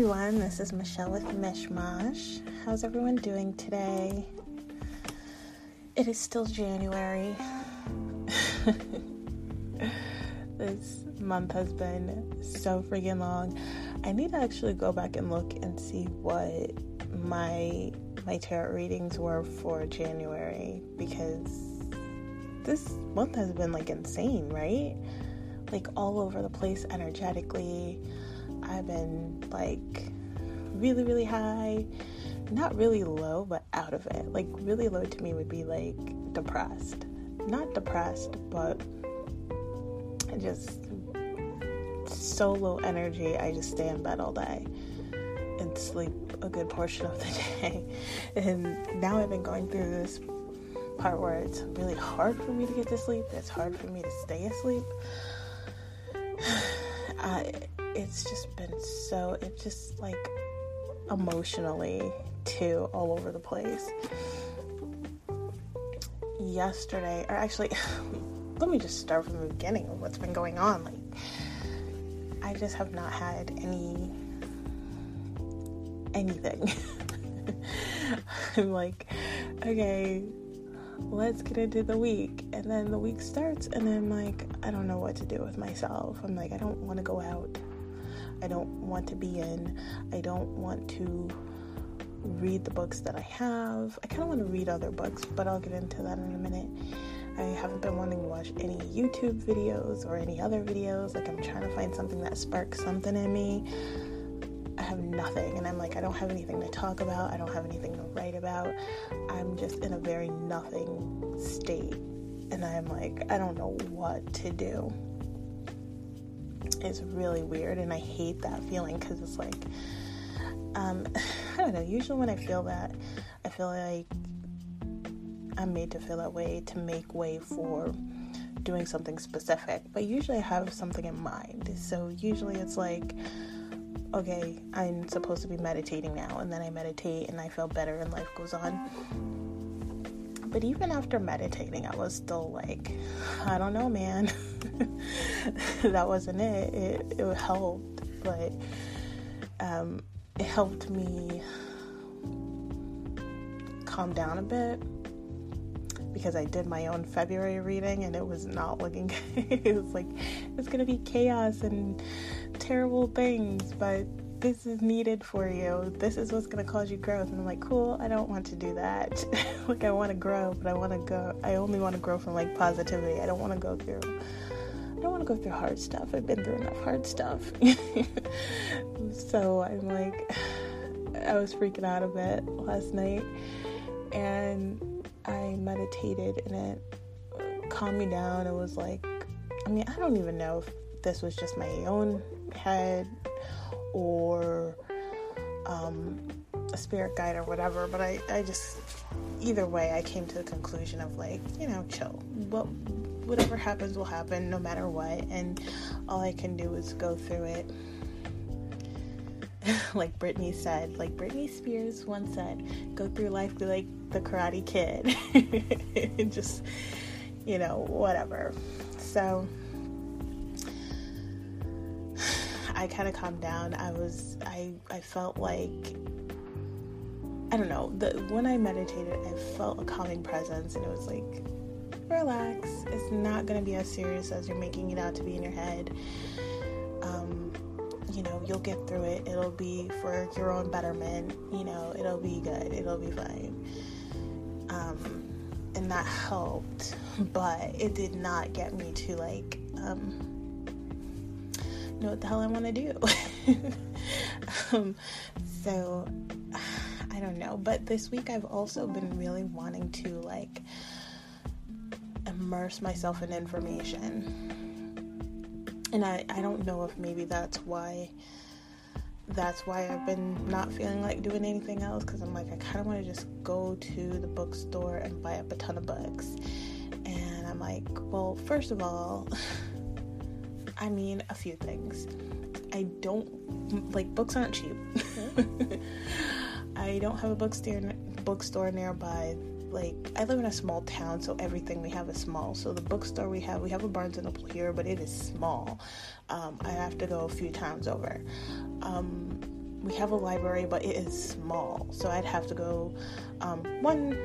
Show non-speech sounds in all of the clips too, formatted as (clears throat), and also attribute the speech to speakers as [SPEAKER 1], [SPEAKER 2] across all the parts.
[SPEAKER 1] everyone. This is Michelle with Mishmash. How's everyone doing today? It is still January. (laughs) this month has been so freaking long. I need to actually go back and look and see what my my tarot readings were for January because this month has been like insane, right? Like all over the place energetically. I've been like really, really high, not really low, but out of it. Like, really low to me would be like depressed. Not depressed, but just so low energy. I just stay in bed all day and sleep a good portion of the (laughs) day. And now I've been going through this part where it's really hard for me to get to sleep, it's hard for me to stay asleep. (sighs) I, it's just been so, it's just like emotionally too all over the place. Yesterday, or actually, (laughs) let me just start from the beginning of what's been going on. Like, I just have not had any anything. (laughs) I'm like, okay, let's get into the week. And then the week starts, and then I'm like, I don't know what to do with myself. I'm like, I don't want to go out. I don't want to be in. I don't want to read the books that I have. I kind of want to read other books, but I'll get into that in a minute. I haven't been wanting to watch any YouTube videos or any other videos. Like, I'm trying to find something that sparks something in me. I have nothing, and I'm like, I don't have anything to talk about. I don't have anything to write about. I'm just in a very nothing state, and I'm like, I don't know what to do. It's really weird, and I hate that feeling because it's like, um, (sighs) I don't know. Usually, when I feel that, I feel like I'm made to feel that way to make way for doing something specific. But usually, I have something in mind. So, usually, it's like, okay, I'm supposed to be meditating now, and then I meditate and I feel better, and life goes on. But even after meditating, I was still like, I don't know, man. (laughs) that wasn't it. It, it helped, but um, it helped me calm down a bit because I did my own February reading and it was not looking (laughs) good. it was like it's gonna be chaos and terrible things, but this is needed for you. This is what's gonna cause you growth. And I'm like, cool, I don't want to do that. (laughs) like I wanna grow, but I wanna go I only wanna grow from like positivity. I don't wanna go through I don't want to go through hard stuff. I've been through enough hard stuff. (laughs) so I'm like, (sighs) I was freaking out a bit last night and I meditated and it calmed me down. It was like, I mean, I don't even know if this was just my own head or um, a spirit guide or whatever, but I, I just, either way, I came to the conclusion of like, you know, chill. Well, whatever happens will happen no matter what, and all I can do is go through it. (laughs) like Britney said, like Britney Spears once said, go through life like the Karate Kid. (laughs) just, you know, whatever. So I kind of calmed down. I was, I, I felt like, I don't know, the, when I meditated, I felt a calming presence, and it was like, relax. It's not to be as serious as you're making it out to be in your head. Um, you know, you'll get through it. It'll be for your own betterment. You know, it'll be good. It'll be fine. Um, and that helped, (laughs) but it did not get me to like, um, know what the hell I want to do. (laughs) um, so (sighs) I don't know. But this week I've also been really wanting to like immerse myself in information. And I, I don't know if maybe that's why that's why I've been not feeling like doing anything else because I'm like I kind of want to just go to the bookstore and buy up a ton of books. And I'm like, well, first of all, (laughs) I mean a few things. I don't like books aren't cheap. (laughs) I don't have a bookstore bookstore nearby like I live in a small town, so everything we have is small. So the bookstore we have, we have a Barnes and Noble here, but it is small. Um, I have to go a few times over. Um, we have a library, but it is small, so I'd have to go um, one,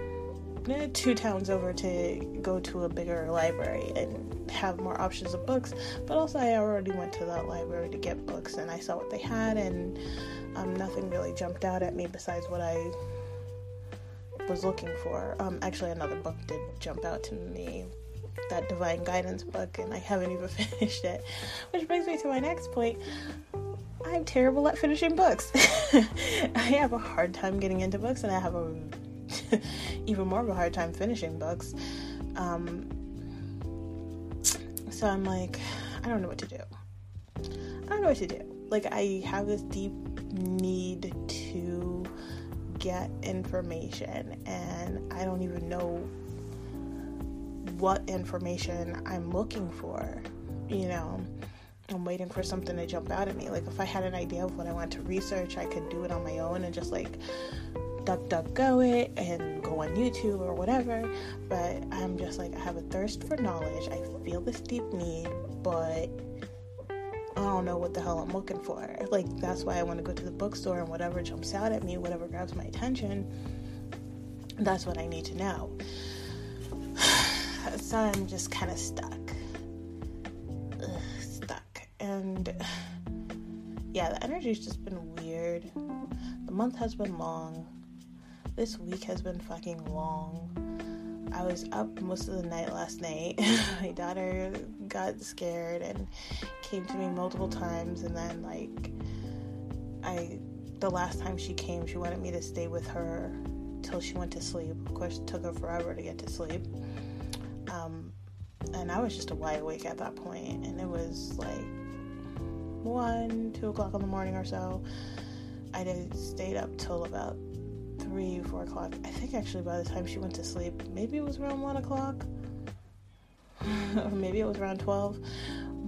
[SPEAKER 1] eh, two towns over to go to a bigger library and have more options of books. But also, I already went to that library to get books, and I saw what they had, and um, nothing really jumped out at me besides what I was looking for. Um, actually, another book did jump out to me that divine guidance book and I haven't even (laughs) finished it. Which brings me to my next point. I'm terrible at finishing books. (laughs) I have a hard time getting into books and I have a (laughs) even more of a hard time finishing books. Um, so I'm like, I don't know what to do. I don't know what to do. Like, I have this deep need to get information, and I don't even know what information I'm looking for. You know, I'm waiting for something to jump out at me. Like if I had an idea of what I want to research, I could do it on my own and just like duck duck go it and go on YouTube or whatever. But I'm just like I have a thirst for knowledge. I feel this deep need, but I don't know what the hell I'm looking for. Like that's why I want to go to the bookstore and whatever jumps out at me, whatever grabs my attention, that's what I need to know. (sighs) so I'm just kind of stuck. Stuck. And (sighs) yeah, the energy's just been weird. The month has been long. This week has been fucking long. I was up most of the night last night. (laughs) My daughter got scared and came to me multiple times and then like I the last time she came, she wanted me to stay with her till she went to sleep. Of course, it took her forever to get to sleep. Um, and I was just a wide awake at that point, and it was like one, two o'clock in the morning or so. I stayed up till about three, four o'clock. I think actually by the time she went to sleep, maybe it was around one o'clock, (laughs) or maybe it was around twelve.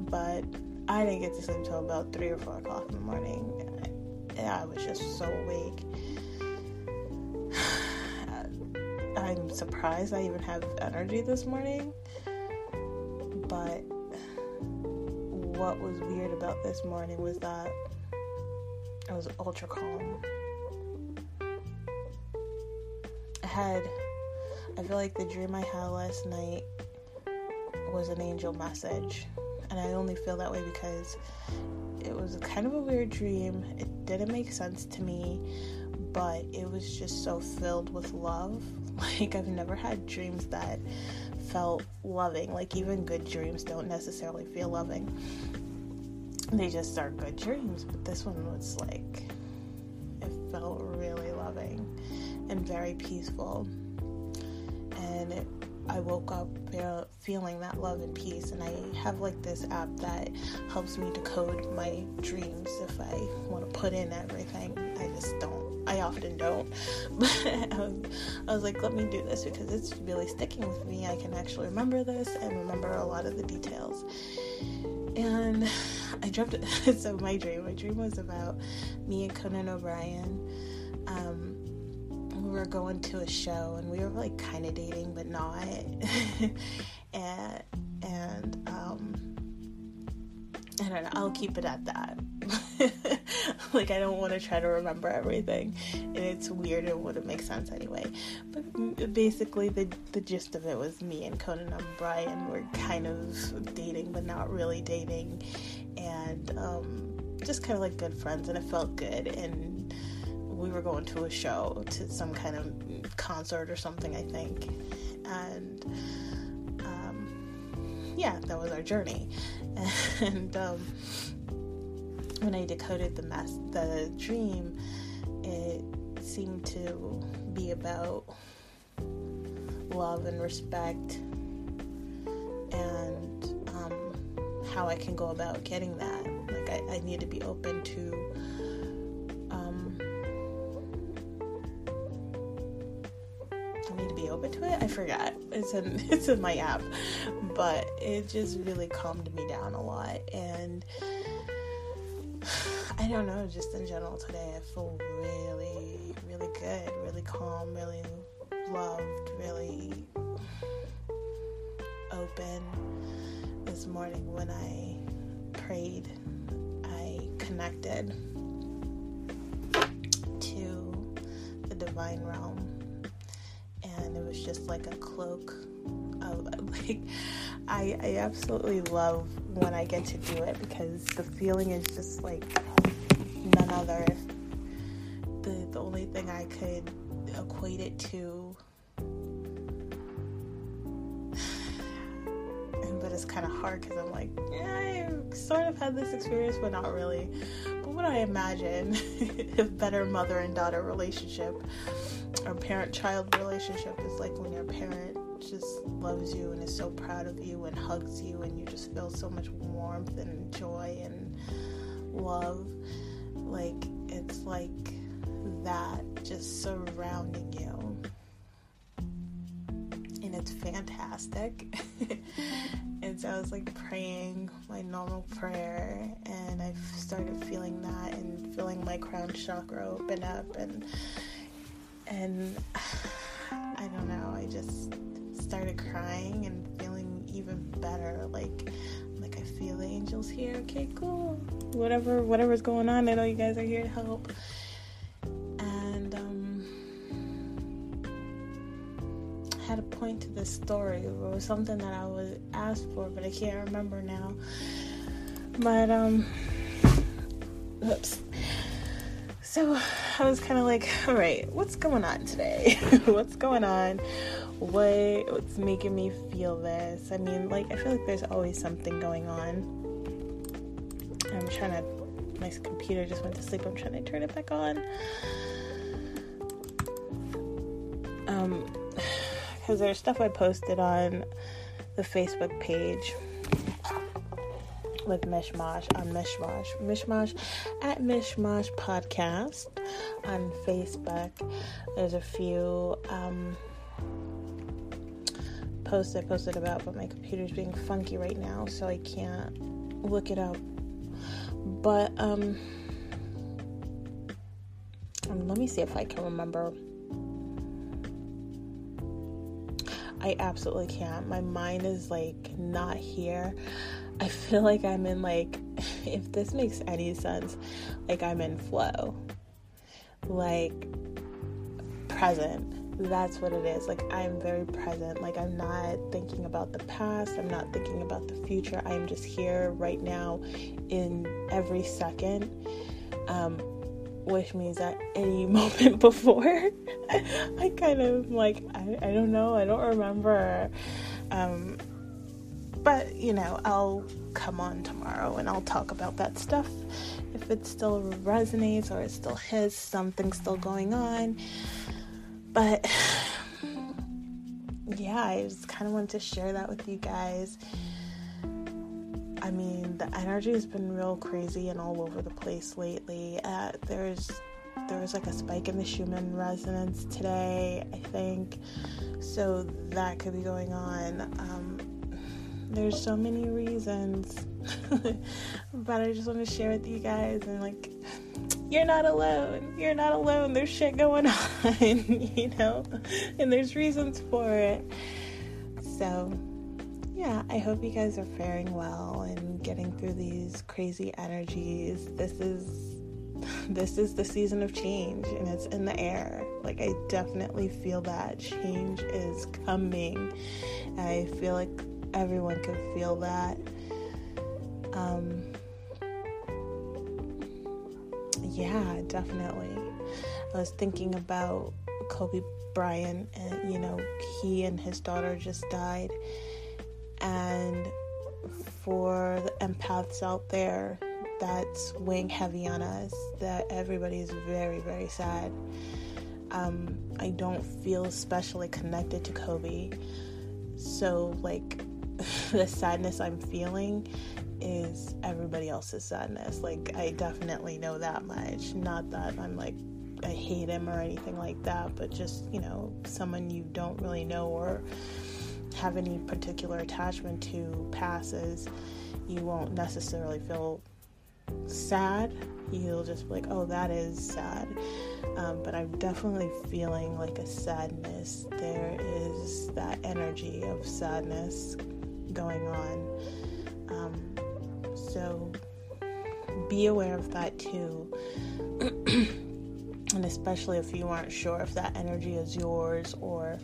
[SPEAKER 1] But I didn't get to sleep till about three or four o'clock in the morning. I, I was just so awake. (sighs) I'm surprised I even have energy this morning. But what was weird about this morning was that I was ultra calm. I feel like the dream I had last night was an angel message. And I only feel that way because it was kind of a weird dream. It didn't make sense to me, but it was just so filled with love. (laughs) Like, I've never had dreams that felt loving. Like, even good dreams don't necessarily feel loving, they just are good dreams. But this one was like, it felt and very peaceful. And it, I woke up feeling that love and peace. And I have like this app that helps me decode my dreams if I want to put in everything. I just don't I often don't. (laughs) But I was, I was like, let me do this because it's really sticking with me. I can actually remember this and remember a lot of the details. And I dreamt (laughs) so my dream, my dream was about me and Conan O'Brien. Um, were going to a show and we were like kind of dating, but not. (laughs) and and um, I don't know. I'll keep it at that. (laughs) like I don't want to try to remember everything, and it's weird and wouldn't make sense anyway. But basically, the the gist of it was me and Conan and Brian were kind of dating, but not really dating, and um, just kind of like good friends, and it felt good. And we were going to a show, to some kind of concert or something, I think, and um, yeah, that was our journey, (laughs) and. Um, when I decoded the mess, the dream, it seemed to be about love and respect and um, how I can go about getting that. Like I, I need to be open to to it. I forgot. It's in (laughs) it's in my app, but it just really calmed me down a lot and (sighs) I don't know, just in general today, I feel really, really good, really calm, really loved, really open. This morning when I prayed, I connected to the divine realm. Was just like a cloak of (laughs) like I I absolutely love when I get to do it because the feeling is just like none other. The the only thing I could equate it to (sighs) but it's kind of hard because I'm like, yeah, I sort of had this experience, but not really. But what I imagine (laughs) if better mother and daughter relationship or parent child relationship is like when your parent just loves you and is so proud of you and hugs you and you just feel so much warmth and joy and love. Like it's like that just surrounding you. And it's fantastic. (laughs) and so I was like praying my normal prayer, and I started feeling that and feeling my crown chakra open up, and and (sighs) I don't know, I just started crying and feeling even better. Like, like I feel the angels here. Okay, cool. Whatever, whatever's going on, I know you guys are here to help. And um, I had a point to this story. It was something that I was asked for, but I can't remember now. But um, oops. So I was kind of like, all right, what's going on today? (laughs) what's going on? what what's making me feel this. I mean, like I feel like there's always something going on. I'm trying to my computer just went to sleep. I'm trying to turn it back on. Um (sighs) because there's stuff I posted on the Facebook page with Mishmash on Mishmash. Mishmash at Mishmash Podcast on Facebook. There's a few um, post I posted about, but my computer's being funky right now, so I can't look it up. But um, let me see if I can remember. I absolutely can't. My mind is like not here. I feel like I'm in like (laughs) if this makes any sense, like I'm in flow. Like present that's what it is. Like, I'm very present. Like, I'm not thinking about the past. I'm not thinking about the future. I'm just here right now in every second. Um, which means at any (laughs) moment before, (laughs) I kind of like, I, I don't know, I don't remember. Um, but, you know, I'll come on tomorrow and I'll talk about that stuff if it still resonates or it still hits, something still going on. But (sighs) yeah, I just kind of wanted to share that with you guys. I mean, the energy has been real crazy and all over the place lately. Uh, there's there was like a spike in the Schumann resonance today, I think. So that could be going on. Um, there's so many reasons, (laughs) but I just want to share with you guys and like you're not alone. You're not alone. There's shit going (laughs) on, you know, and there's reasons for it. So, yeah, I hope you guys are faring well and getting through these crazy energies. This is (laughs) this is the season of change and it's in the air. Like I definitely feel that change is coming. I feel like everyone could feel that. Um yeah, definitely. I was thinking about Kobe Bryant, and you know, he and his daughter just died. Empaths out there, that's weighing heavy on us, that everybody is very, very sad. Um, I don't feel especially connected to Kobe. So, like, (laughs) the sadness I'm feeling is everybody else's sadness. Like, I definitely know that much. Not that I'm like, I hate him or anything like that, but just, you know, someone you don't really know or have any particular attachment to passes, you won't necessarily feel sad. You'll just be like, oh, that is sad. Um, but I'm definitely feeling like a sadness. There is that energy of sadness going on. Um, so be aware of that too. (clears throat) And especially if you aren't sure if that energy is yours or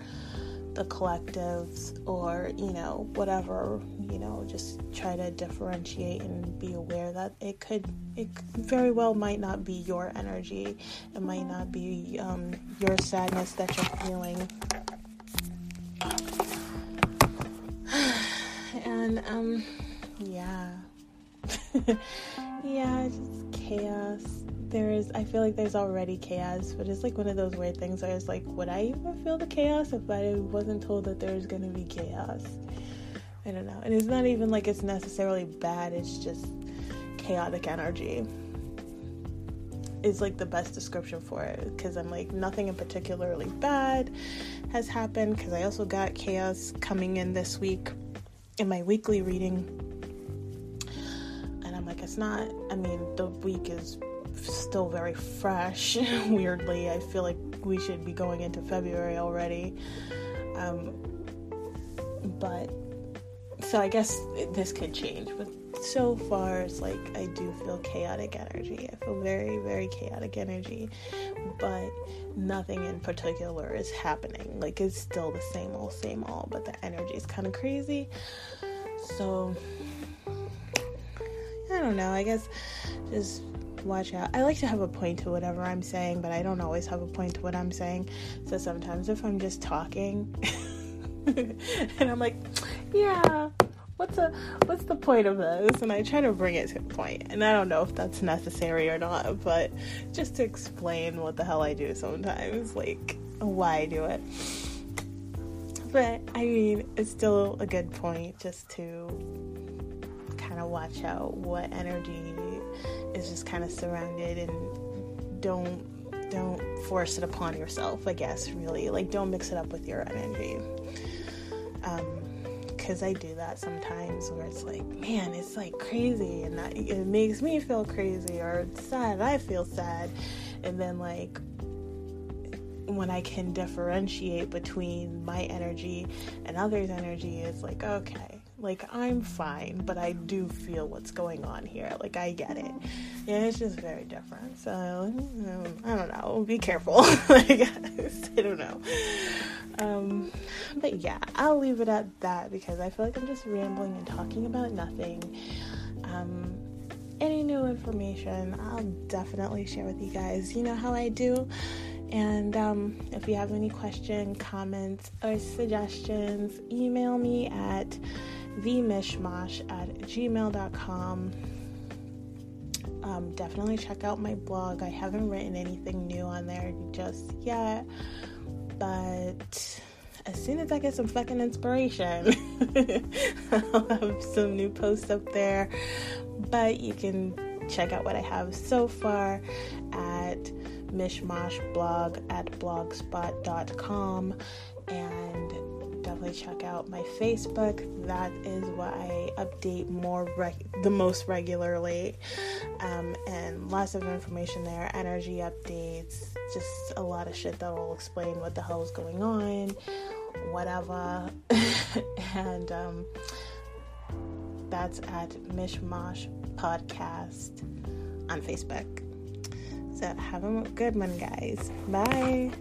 [SPEAKER 1] the collectives or, you know, whatever, you know, just try to differentiate and be aware that it could, it very well might not be your energy. It might not be um, your sadness that you're feeling. (sighs) and, um, yeah. (laughs) yeah, just chaos there is i feel like there's already chaos but it's like one of those weird things where it's like would i even feel the chaos if i wasn't told that there's gonna be chaos? I don't know and it's not even like it's necessarily bad it's just chaotic energy. Is like the best description for it because i'm like nothing in particularly bad has happened because i also got chaos coming in this week in my weekly reading. And i'm like it's not i mean the week is still very fresh. (laughs) Weirdly, I feel like we should be going into February already. Um, but so I guess this could change. But so far, it's like I do feel chaotic energy. I feel very, very chaotic energy, but nothing in particular is happening. Like it's still the same old, same old, but the energy is kind of crazy. So I don't know. I guess just watch out. I like to have a point to whatever I'm saying, but I don't always have a point to what I'm saying. So sometimes if I'm just talking (laughs) and I'm like, yeah, what's a what's the point of this? And I try to bring it to a point. And I don't know if that's necessary or not, but just to explain what the hell I do sometimes, like why I do it. But I mean, it's still a good point just to kind of watch out what energy is just kind of surrounded and don't don't force it upon yourself i guess really like don't mix it up with your energy um because I do that sometimes where it's like, man, it's like crazy and that, it makes me feel crazy or sad, I feel sad. And then, like, when I can differentiate between my energy and others' energy, it's like, okay, like, I'm fine, but I do feel what's going on here. Like, I get it. Yeah, it's just very different. So, um, I don't know. Be careful. (laughs) I guess. I don't know. Um, but yeah, I'll leave it at that because I feel like I'm just rambling and talking about nothing. Um, any new information, I'll definitely share with you guys. You know how I do. And um, if you have any question, comments, or suggestions, email me at themishmash at gmail.com. Um, definitely check out my blog. I haven't written anything new on there just yet, but as soon as I get some fucking inspiration, (laughs) I'll have some new posts up there. But you can check out what I have so far at mishmashblog at blogspot.com and definitely check out my Facebook. That is what I update more the most regularly, um, and lots of information there. Energy updates, just a lot of shit that will explain what the hell is going on, whatever, (laughs) and um, that's at Mishmash Podcast on Facebook. So have a good one, guys. Bye.